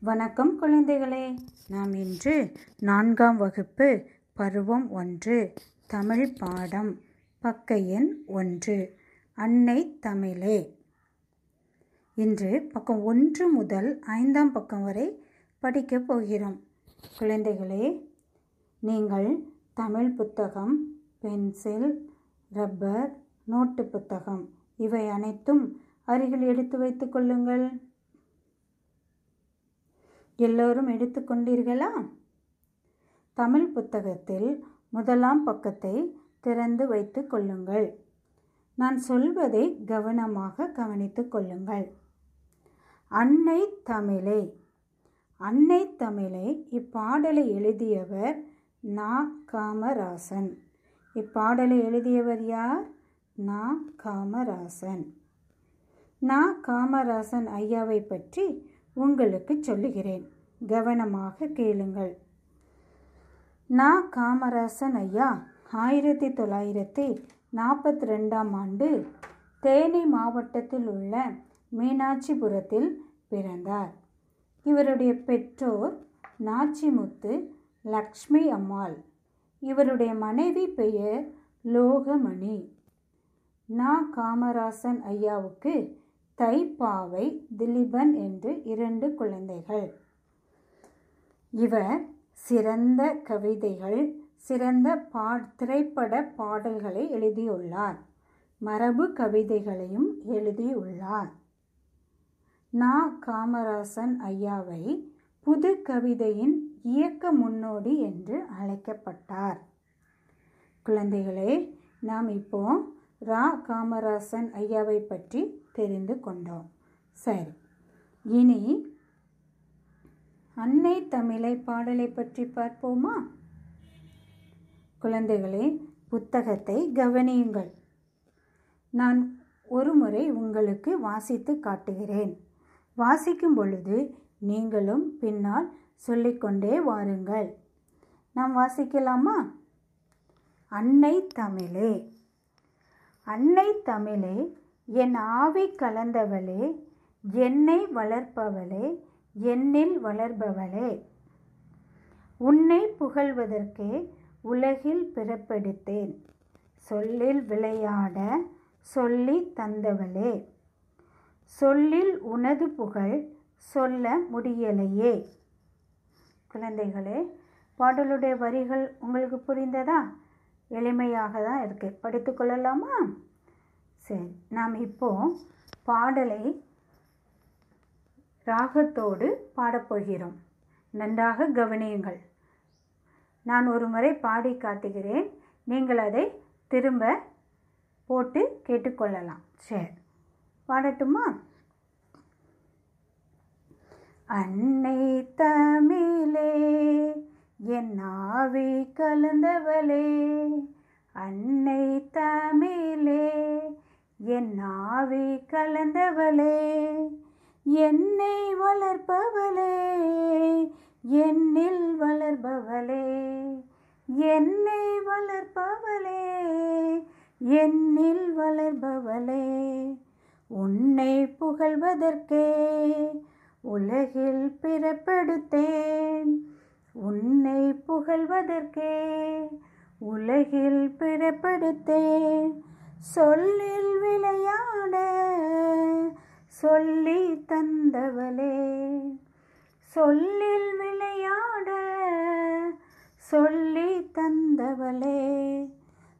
வணக்கம் குழந்தைகளே. நாம் இன்று நான்காம் வகுப்பு பருவம் ஒன்று தமிழ் பாடம் பக்க எண் ஒன்று அன்னை தமிழே. இன்று பக்கம் ஒன்று முதல் ஐந்தாம் பக்கம் வரை படிக்கப் போகிறோம். குழந்தைகளே நீங்கள் தமிழ் புத்தகம் பென்சில் ரப்பர் நோட்டு புத்தகம் இவை அனைத்தும் அருகில் எடுத்து வைத்துக் கொள்ளுங்கள். எல்லோரும் எடுத்துக்கொண்டீர்களா தமிழ் புத்தகத்தில் முதலாம் பக்கத்தை திறந்து வைத்து கொள்ளுங்கள். நான் சொல்வதை கவனமாக கவனித்துக் கொள்ளுங்கள். அன்னை தமிழே அன்னை தமிழே இப்பாடலை எழுதியவர் நா. காமராசன். இப்பாடலை எழுதியவர் யார்? நா. காமராசன். நா. காமராசன் ஐயாவை பற்றி உங்களுக்கு சொல்லுகிறேன். கவனமாக கேளுங்கள். நா. காமராசன் ஐயா ஆயிரத்தி தொள்ளாயிரத்தி நாற்பத்தி ரெண்டாம் ஆண்டு தேனி மாவட்டத்தில் உள்ள மீனாட்சிபுரத்தில் பிறந்தார். இவருடைய பெற்றோர் நாச்சிமுத்து லக்ஷ்மி அம்மாள். இவருடைய மனைவி பெயர் லோகமணி. நா. காமராசன் ஐயாவுக்கு தைப்பாவை திலீபன் என்று இரண்டு குழந்தைகள். இவர் சிறந்த கவிதைகள் சிறந்த பா திரைப்பட பாடல்களை எழுதியுள்ளார். மரபு கவிதைகளையும் எழுதியுள்ளார். நா. காமராசன் ஐயாவை புது கவிதையின் இயக்க முன்னோடி என்று அழைக்கப்பட்டார். குழந்தைகளே நாம் இப்போ ரா. காமராசன் ஐயாவை பற்றி தெரிந்து கொண்டோம். சரி. இனி அன்னை தமிழை பாடலை பற்றி பார்ப்போமா? குழந்தைகளே புத்தகத்தை கவனியுங்கள். நான் ஒரு முறை உங்களுக்கு வாசித்து காட்டுகிறேன். வாசிக்கும் பொழுது நீங்களும் பின்னால் சொல்லிக்கொண்டே வாருங்கள். நாம் வாசிக்கலாமா? அன்னை தமிழே. அன்னை தமிழே என் ஆவி கலந்தவளே என்னை வளர்ப்பவளே என்னில் வளர்பவளே. உன்னை புகழ்வதற்கே உலகில் பிறப்பெடுத்தேன். சொல்லில் விளையாட சொல்லி தந்தவளே. சொல்லில் உனது புகழ் சொல்ல முடியலையே. குழந்தைகளே பாடலுடைய வரிகள் உங்களுக்கு புரிந்ததா? எளிமையாக தான் இருக்குது படித்து கொள்ளலாமா? சரி நாம் இப்போ பாடலை ராகத்தோடு பாடப்போகிறோம் நன்றாக கவனியுங்கள். நான் ஒரு முறை பாடி காட்டுகிறேன். நீங்கள் அதை திரும்ப போட்டு கேட்டுக்கொள்ளலாம். சரி பாடட்டுமா? அன்னை தமிழே என் ஆவி கலந்தவளே அன்னை தமிழே என் ஆவி கலந்தவளே என்னை வளர்ப்பவளே என்னில் வளர்பவளே என்னை வளர்ப்பவளே என்னில் வளர்பவளே. உன்னை புகழ்வதற்கே உலகில் பிறப்பெடுத்தேன். உன்னை புகழ்வதற்கே உலகில் பிறப்படுத்தேன். சொல்லில் விளையாட சொல்லி தந்தவளே. சொல்லில் விளையாட சொல்லி தந்தவளே.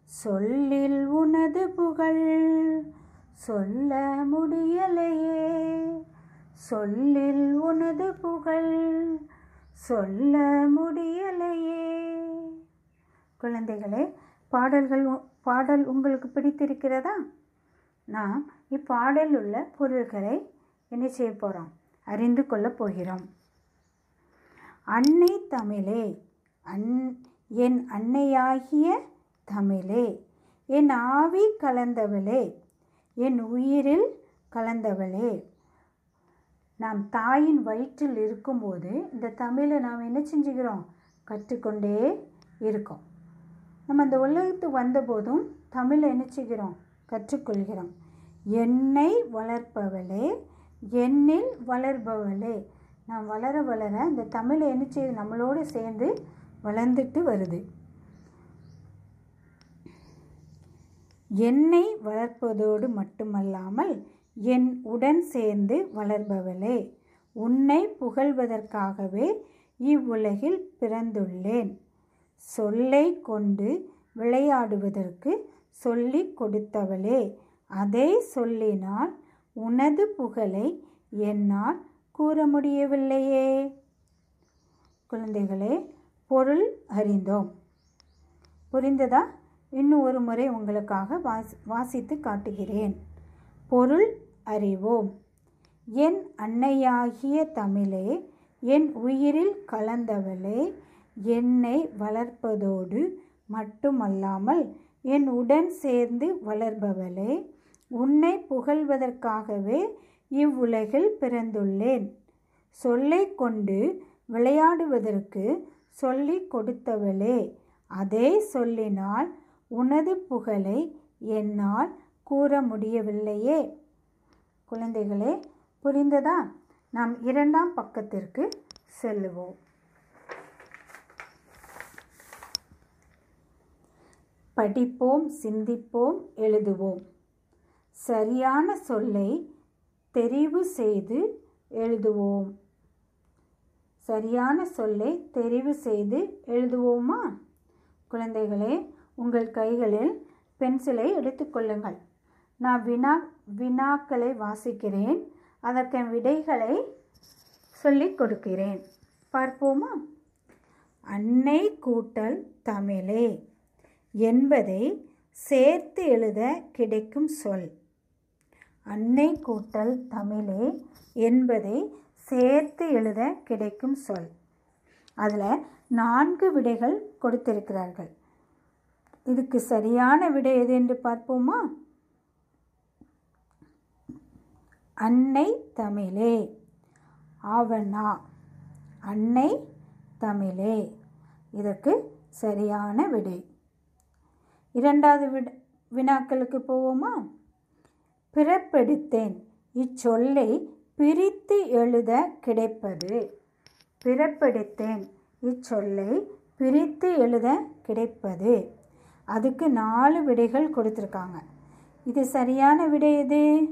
சொல்லில் உனது புகழ் சொல்ல முடியலையே. சொல்லில் உனது புகழ் சொல்ல முடியலையே. குழந்தைகளே பாடல்கள் பாடல் உங்களுக்கு பிடித்திருக்கிறதா? நாம் இப்பாடல் உள்ள பொருள்களை என்ன செய்ய போகிறோம் அறிந்து கொள்ளப் போகிறோம். அன்னை தமிழே அன் என் அன்னையாகிய தமிழே என் ஆவி கலந்தவளே என் உயிரில் கலந்தவளே. நாம் தாயின் வயிற்றில் இருக்கும்போது இந்த தமிழை நாம் என்ன செஞ்சுக்கிறோம் கற்றுக்கொண்டே இருக்கோம். நம்ம இந்த உலகத்துக்கு வந்தபோதும் தமிழை என்ன கற்றுக்கொள்கிறோம். என்னை வளர்ப்பவளே என்னில் வளர்பவளே. நாம் வளர வளர இந்த தமிழ் என்ன நம்மளோடு சேர்ந்து வளர்ந்துட்டு வருது. என்னை வளர்ப்பதோடு மட்டுமல்லாமல் என் உடன் சேர்ந்து வளர்பவளே உன்னை புகழ்வதற்காகவே இவ்வுலகில் பிறந்துள்ளேன். சொல்லை கொண்டு விளையாடுவதற்கு சொல்லிக் கொடுத்தவளே. அதை சொல்லினால் உனது புகழை என்னால் கூற முடியவில்லையே. குழந்தைகளே பொருள் அறிந்தோம். புரிந்ததா? இன்னும் ஒரு முறை உங்களுக்காக வாசி வாசித்து காட்டுகிறேன். பொருள் அறிவோம். என் அன்னையாகிய தமிழே என் உயிரில் கலந்தவளே என்னை வளர்ப்பதோடு மட்டுமல்லாமல் என் உடன் சேர்ந்து வளர்பவளே உன்னை புகழ்வதற்காகவே இவ்வுலகில் பிறந்துள்ளேன். சொல்லை கொண்டு விளையாடுவதற்கு சொல்லி கொடுத்தவளே அதே சொல்லினால் உனது புகழை என்னால் கூற முடியவில்லையே. குழந்தைகளே புரிந்ததா? நாம் இரண்டாம் பக்கத்திற்கு செல்லுவோம். படிப்போம் சிந்திப்போம் எழுதுவோம். சரியான சொல்லை தெரிவு செய்து எழுதுவோம். சரியான சொல்லை தெரிவு செய்து எழுதுவோமா? குழந்தைகளே உங்கள் கைகளில் பென்சிலை எடுத்துக்கொள்ளுங்கள் நான் வினா வினாக்களை வாசிக்கிறேன். அதற்கு விடைகளை சொல்லிக் கொடுக்கிறேன். பார்ப்போமா? அன்னை கூட்டல் தமிழே. என்பதை சேர்த்து எழுத கிடைக்கும் சொல். அன்னை கூட்டல் தமிழே என்பதை சேர்த்து எழுத கிடைக்கும் சொல். அதில் நான்கு விடைகள் கொடுத்திருக்கிறார்கள். இதுக்கு சரியான விடை எது என்று பார்ப்போமா? அன்னை தமிழே ஆவணா அன்னை தமிழே. இதற்கு சரியான விடை. இரண்டாவது விட வினாக்களுக்கு போவோமா? பிறப்பெடுத்தேன். இச்சொல்லை பிரித்து எழுத கிடைப்பது. பிறப்பெடுத்தேன். இச்சொல்லை பிரித்து எழுத கிடைப்பது. அதுக்கு நாலு விடைகள் கொடுத்துருக்காங்க. இது சரியான விடை எது?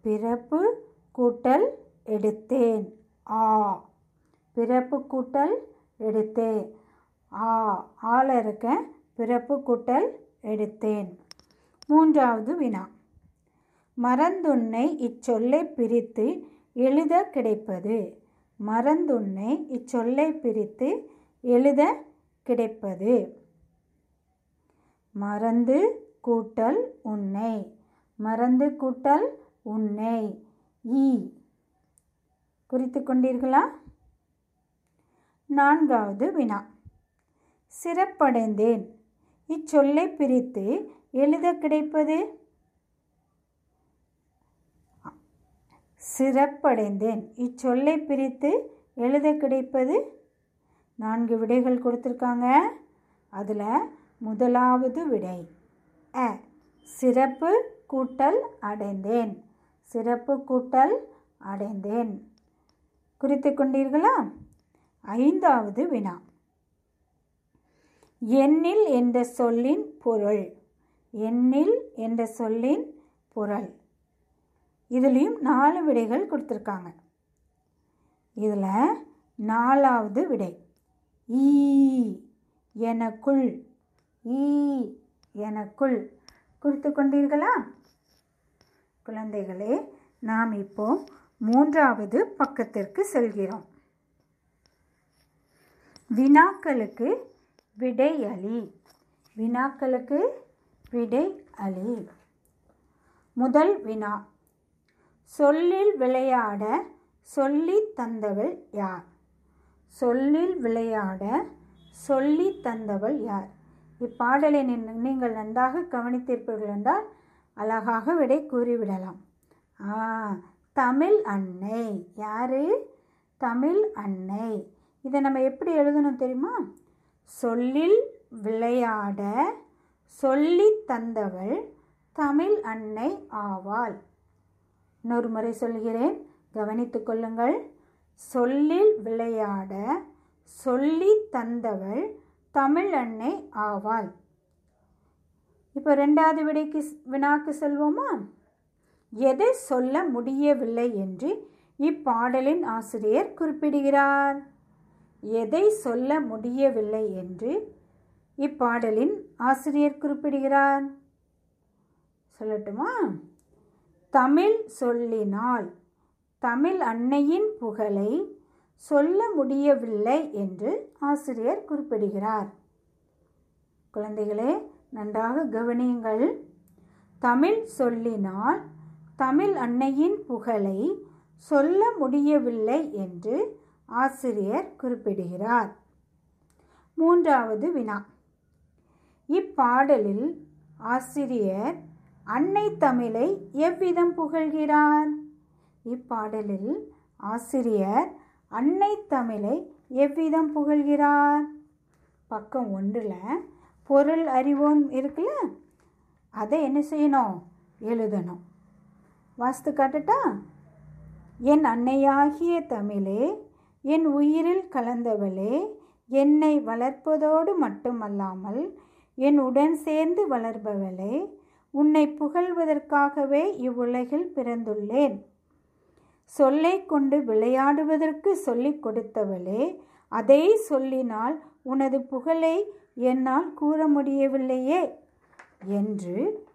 பிறப்பு கூட்டல் எடுத்தேன். ஆ. பிறப்பு கூட்டல் எடுத்தேன். ஆ. ஆள இருக்க பிறப்பு கூட்டல் எடுத்தேன். மூன்றாவது வினா. மறந்துன்னை இச்சொல்லை பிரித்து எழுத கிடைப்பது. மறந்துன்னை இச்சொல்லை பிரித்து எழுத கிடைப்பது. மறந்து கூட்டல் உன்னை. மறந்து கூட்டல் உன்னை. ஈ. குறித்து கொண்டீர்களா நான்காவது வினா. சிறப்படைந்தேன். இச்சொல்லை பிரித்து எழுத கிடைப்பது? சிறப்படைந்தேன். இச்சொல்லை பிரித்து எழுத கிடைப்பது? நான்கு விடைகள் கொடுத்துருக்காங்க. அதில் முதலாவது விடை. அ. சிறப்பு கூட்டல் அடைந்தேன். சிறப்பு கூட்டல் அடைந்தேன். குறித்து கொண்டீர்களா? ஐந்தாவது வினா. எண்ணில் என்ற சொல்லின் பொருள். எண்ணில் என்ற சொல்லின் பொருள். இதுலேயும் நாலு விடைகள் கொடுத்துருக்காங்க. இதில் நாலாவது விடை. ஈ எனக்குள். ஈ எனக்குள். குறித்து கொண்டீர்களா? குழந்தைகளே நாம் இப்போ மூன்றாவது பக்கத்திற்கு செல்கிறோம். வினாக்களுக்கு விடை அளி வினாக்களுக்கு விடை அளி முதல் வினா. சொல்லில் விளையாட சொல்லி தந்தவள் யார்? சொல்லில் விளையாட சொல்லி தந்தவள் யார்? இப்பாடலை நீங்கள் நன்றாக கவனித்திருப்பீர்கள் என்றால் அழகாக விடை கூறிவிடலாம். ஆ தமிழ் அன்னை. யாரு? தமிழ் அன்னை. இதை நம்ம எப்படி எழுதணும் தெரியுமா? சொல்லில் விளையாட சொல்லி தந்தவள் தமிழ் அன்னை ஆவாள். இன்னொரு முறை சொல்கிறேன் கவனித்து கொள்ளுங்கள். சொல்லில் விளையாட சொல்லி தந்தவள் தமிழ் அன்னை ஆவாள். இப்போ ரெண்டாவது விடைக்கு வினாக்கு செல்வோமா? எதை சொல்ல முடியவில்லை என்று இப்பாடலின் ஆசிரியர் குறிப்பிடுகிறார். எதை சொல்ல முடியவில்லை என்று இப்பாடலின் ஆசிரியர் குறிப்பிடுகிறார். சொல்லட்டுமா? தமிழ் சொல்லினால் தமிழ் அன்னையின் புகழை சொல்ல முடியவில்லை என்று ஆசிரியர் குறிப்பிடுகிறார். குழந்தைகளே நன்றாக கவனியுங்கள். தமிழ் சொல்லினால் தமிழ் அன்னையின் புகழை சொல்ல முடியவில்லை என்று ஆசிரியர் குறிப்பிடுகிறார். மூன்றாவது வினா. இப்பாடலில் ஆசிரியர் அன்னை தமிழை எவ்விதம் புகழ்கிறார்? இப்பாடலில் ஆசிரியர் அன்னை தமிழை எவ்விதம் புகழ்கிறார்? பக்கம் ஒன்றில் பொருள் அறிவோம் இருக்குல்ல அதை என்ன செய்யணும்? எழுதணும். வாஸ்து காட்டட்டா? என் அன்னையாகிய தமிழே என் உயிரில் கலந்தவளே என்னை வளர்ப்பதோடு மட்டுமல்லாமல் என் உடன் சேர்ந்து வளர்பவளே உன்னை புகழ்வதற்காகவே இவ்வுலகில் பிறந்துள்ளேன். சொல்லை கொண்டு விளையாடுவதற்கு சொல்லிக் கொடுத்தவளே அதை சொல்லினால் உனது புகழை என்னால் கூற முடியவில்லையே என்று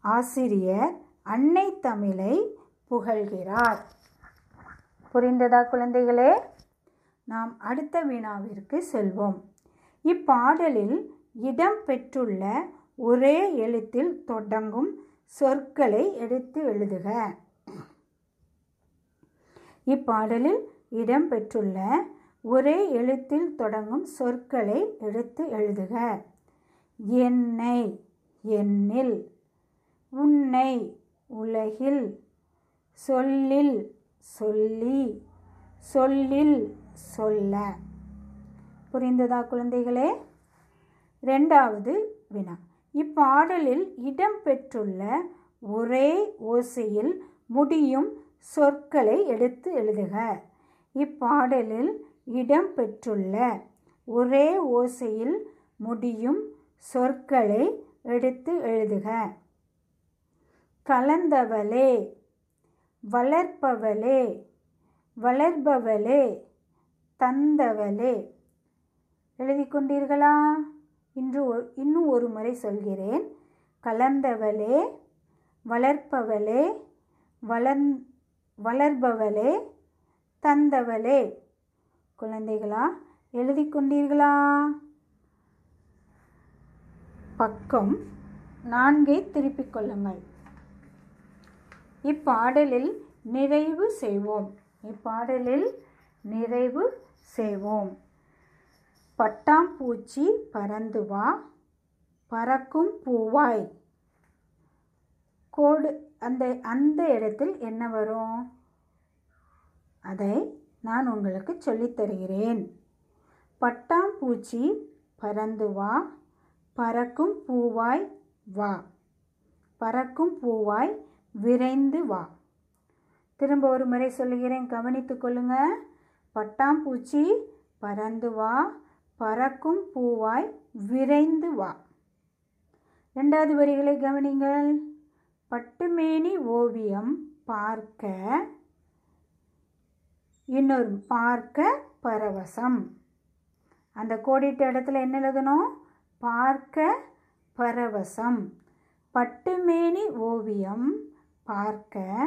ஆசிரியர் அன்னை தமிழை புகழ்கிறார். புரிந்ததா குழந்தைகளே? நாம் அடுத்த வினாவிற்கு செல்வோம். இப்பாடலில் இடம் பெற்றுள்ள ஒரே எழுத்தில் தொடங்கும் சொற்களை எடுத்து எழுதுக. இப்பாடலில் இடம் பெற்றுள்ள ஒரே எழுத்தில் தொடங்கும் சொற்களை எடுத்து எழுதுக. என்னை என்னில் உன்னை உலகில் சொல்லில் சொல்லி சொல்லில் சொல்ல. புரிந்ததா குழந்தைகளே? ரெண்டாவது வினா. இப்பாடலில் இடம்பெற்றுள்ள ஒரே ஓசையில் முடியும் சொற்களை எடுத்து எழுதுக. இப்பாடலில் இடம்பெற்றுள்ள ஒரே ஓசையில் முடியும் சொற்களை எடுத்து எழுதுக. கலந்தவளே வளர்ப்பவளே வளர்பவளே தந்தவளே. எழுதி கொண்டீர்களா இன்று இன்னும் ஒரு முறை சொல்கிறேன். கலந்தவளே வளர்ப்பவளே வளர் வளர்பவளே தந்தவளே. குழந்தைகளா எழுதி கொண்டீர்களா பக்கம் நான்கை திருப்பிக் கொள்ளுங்கள். இப்பாடலில் நிறைவு செய்வோம். இப்பாடலில் நிறைவு செய்வோம். பட்டாம்பூச்சி பறந்து வா பறக்கும் பூவாய். கோடு அந்த அந்த இடத்தில் என்ன வரும்? அதை நான் உங்களுக்கு சொல்லித் தருகிறேன். பட்டாம்பூச்சி பறந்து வா பறக்கும் பூவாய் வா. பறக்கும் பூவாய் விரைந்து வா. திரும்ப ஒரு முறை சொல்லுகிறேன் கவனித்து கொள்ளுங்க. பட்டாம்பூச்சி பறந்து வா. பறக்கும் பூவாய் விரைந்து வா. ரெண்டாவது வரிகளை கவனிங்கள். பட்டுமேனி ஓவியம் பார்க்க இன்னொரு பார்க்க பரவசம். அந்த கோடிட்ட இடத்துல என்ன எழுதணும்? பார்க்க பரவசம். பட்டுமேனி ஓவியம் பார்க்க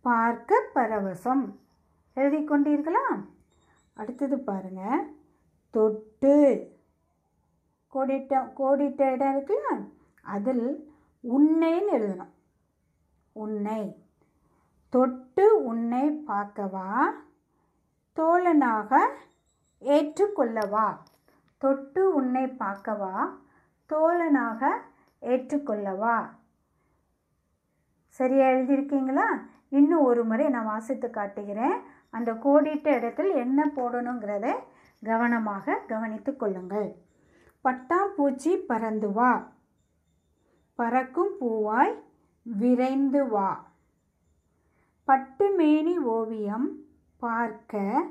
பார்க்க பரவசம். எழுதி கொண்டீர்களா அடுத்தது பாருங்க. தொட்டு. கோடிட்ட கோடிட்ட இடம் இருக்குல்ல? அதில் உன்னைன்னு எழுதணும். உன்னை. தொட்டு உன்னை பார்க்கவா? தோழனாக ஏற்றுக்கொள்ளவா? தொட்டு உன்னை பார்க்கவா? தோழனாக ஏற்றுக்கொள்ளவா? சரியா எழுதியிருக்கீங்களா? இன்னும் ஒரு முறை நான் வாசித்து காட்டுகிறேன். அந்த கோடிட்ட இடத்தில் என்ன போடணுங்கிறத கவனமாக கவனித்து கொள்ளுங்கள். பட்டாம்பூச்சி பறந்து வா. பறக்கும் பூவாய் விரைந்து வா. பட்டுமேனி ஓவியம் பார்க்க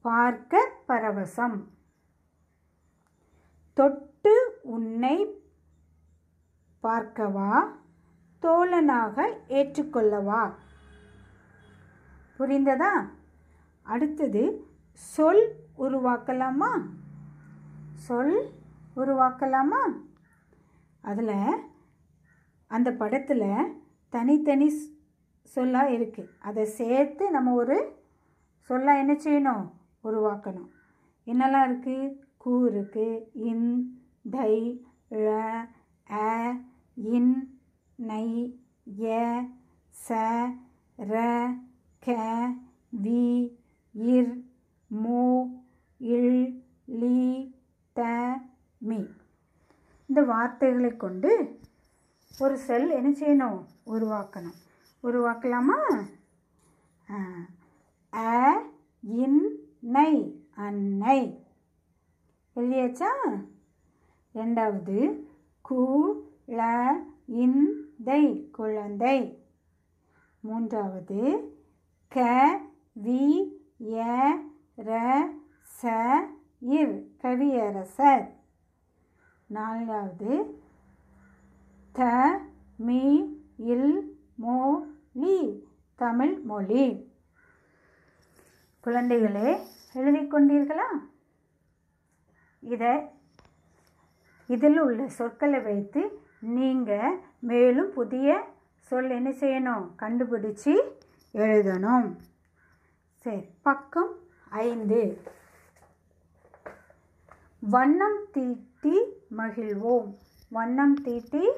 பார்க்க பரவசம். தொட்டு உன்னை பார்க்கவா? தோழனாக ஏற்றுக்கொள்ளவா? புரிந்ததா? அடுத்தது சொல் உருவாக்கலாமா? சொல் உருவாக்கலாமா? அதில் அந்த படத்தில் தனித்தனி சொல்லாக சொல்லா இருக்குது அதை சேர்த்து நம்ம ஒரு சொல்லாக என்ன செய்யணும்? உருவாக்கணும். என்னெல்லாம் இருக்குது கூ இருக்குது இன் தை ழ அ இன் நை ய ச ர க வி இர் மு இல் லி த மி. இந்த வார்த்தைகளை கொண்டு ஒரு செல் என்ன செய்யணும்? உருவாக்கணும். உருவாக்கலாமா? அ இன் நை அன்னை. எழுதியாச்சா? ரெண்டாவது கு ல இன் தை குழந்தை. மூன்றாவது க வி எ ர ச இர் கவியரசர். நான்காவது த மீ இல் மோ லி தமிழ் மொழி. குழந்தைகளே எழுதிக் கொண்டீர்களா? இதை இதில் உள்ள சொற்களை வைத்து நீங்கள் மேலும் புதிய சொல் என்ன செய்யணும்? கண்டுபிடிச்சி எழுதணும். சரி பக்கம் ஐந்து. வண்ணம் தீட்டி மகிழ்வோம். வண்ணம் தீட்டி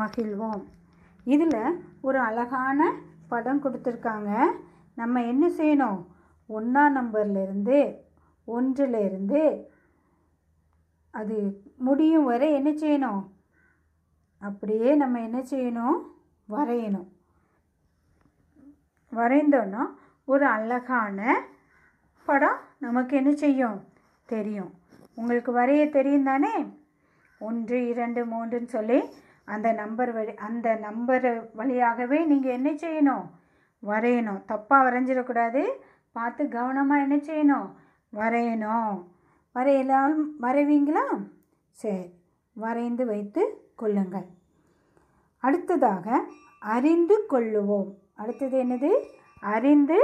மகிழ்வோம். இதில் ஒரு அழகான படம் கொடுத்துருக்காங்க. நம்ம என்ன செய்யணும்? ஒன்றாம் நம்பர்லேருந்து ஒன்றிலிருந்து அது முடியும் வரை என்ன செய்யணும்? அப்படியே நம்ம என்ன செய்யணும்? வரையணும். வரைந்தோன்னா ஒரு அழகான படம் நமக்கு என்ன செய்யும்? தெரியும். உங்களுக்கு வரைய தெரியும் தானே? ஒன்று இரண்டு மூன்றுன்னு சொல்லி அந்த நம்பர் வழி அந்த நம்பர் வழியாகவே நீங்கள் என்ன செய்யணும்? வரையணும். தப்பாக வரைஞ்சிடக்கூடாது. பார்த்து கவனமாக என்ன செய்யணும்? வரையணும். வரையலாம். வரைவீங்களா? சரி. வரைந்து வைத்து கொள்ளுங்கள். அடுத்ததாக அறிந்து கொள்ளுவோம். அடுத்தது என்னது? அறிந்து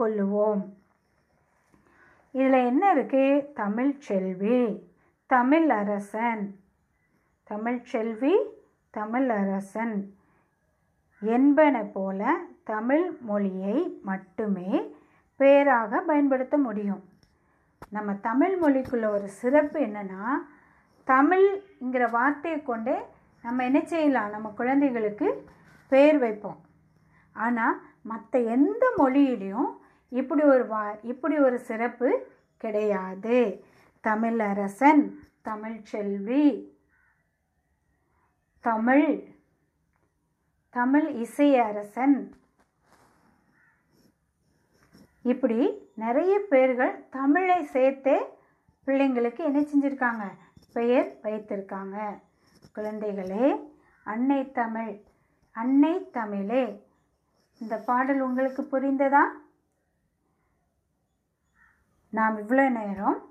கொள்ளுவோம். இதில் என்ன இருக்குது தமிழ் செல்வி தமிழ் அரசன். தமிழ் செல்வி தமிழ் அரசன் என்பன போல தமிழ் மொழியை மட்டுமே பேராக பயன்படுத்த முடியும். நம்ம தமிழ் மொழிக்குள்ள ஒரு சிறப்பு என்னன்னா தமிழ்ங்கிற வார்த்தையை கொண்டே நம்ம என்ன செய்யலாம்? நம்ம குழந்தைகளுக்கு பேர் வைப்போம். ஆனால் மற்ற எந்த மொழியிலையும் இப்படி ஒரு வா இப்படி ஒரு சிறப்பு கிடையாது. தமிழரசன் தமிழ்ச்செல்வி தமிழ் செல்வி தமிழ் தமிழ் இப்படி நிறைய பேர்கள் தமிழை சேர்த்தே பிள்ளைங்களுக்கு என்ன செஞ்சுருக்காங்க? பெயர் வைத்திருக்காங்க. குழந்தைகளே அன்னை தமிழ் அன்னை தமிழே இந்த பாடல் உங்களுக்கு புரிந்ததா? நாம் இவ்வளோ நேரம்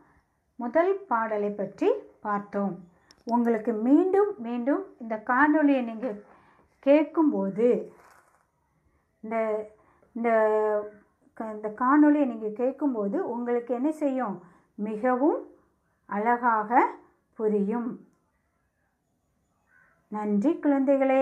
முதல் பாடலை பற்றி பார்த்தோம். உங்களுக்கு மீண்டும் மீண்டும் இந்த காணொலியை நீங்கள் கேட்கும்போது இந்த இந்த க- இந்த காணொளியை நீங்கள் கேட்கும்போது உங்களுக்கு என்ன செய்யும்? மிகவும் அழகாக புரியும். நன்றி குழந்தைகளே.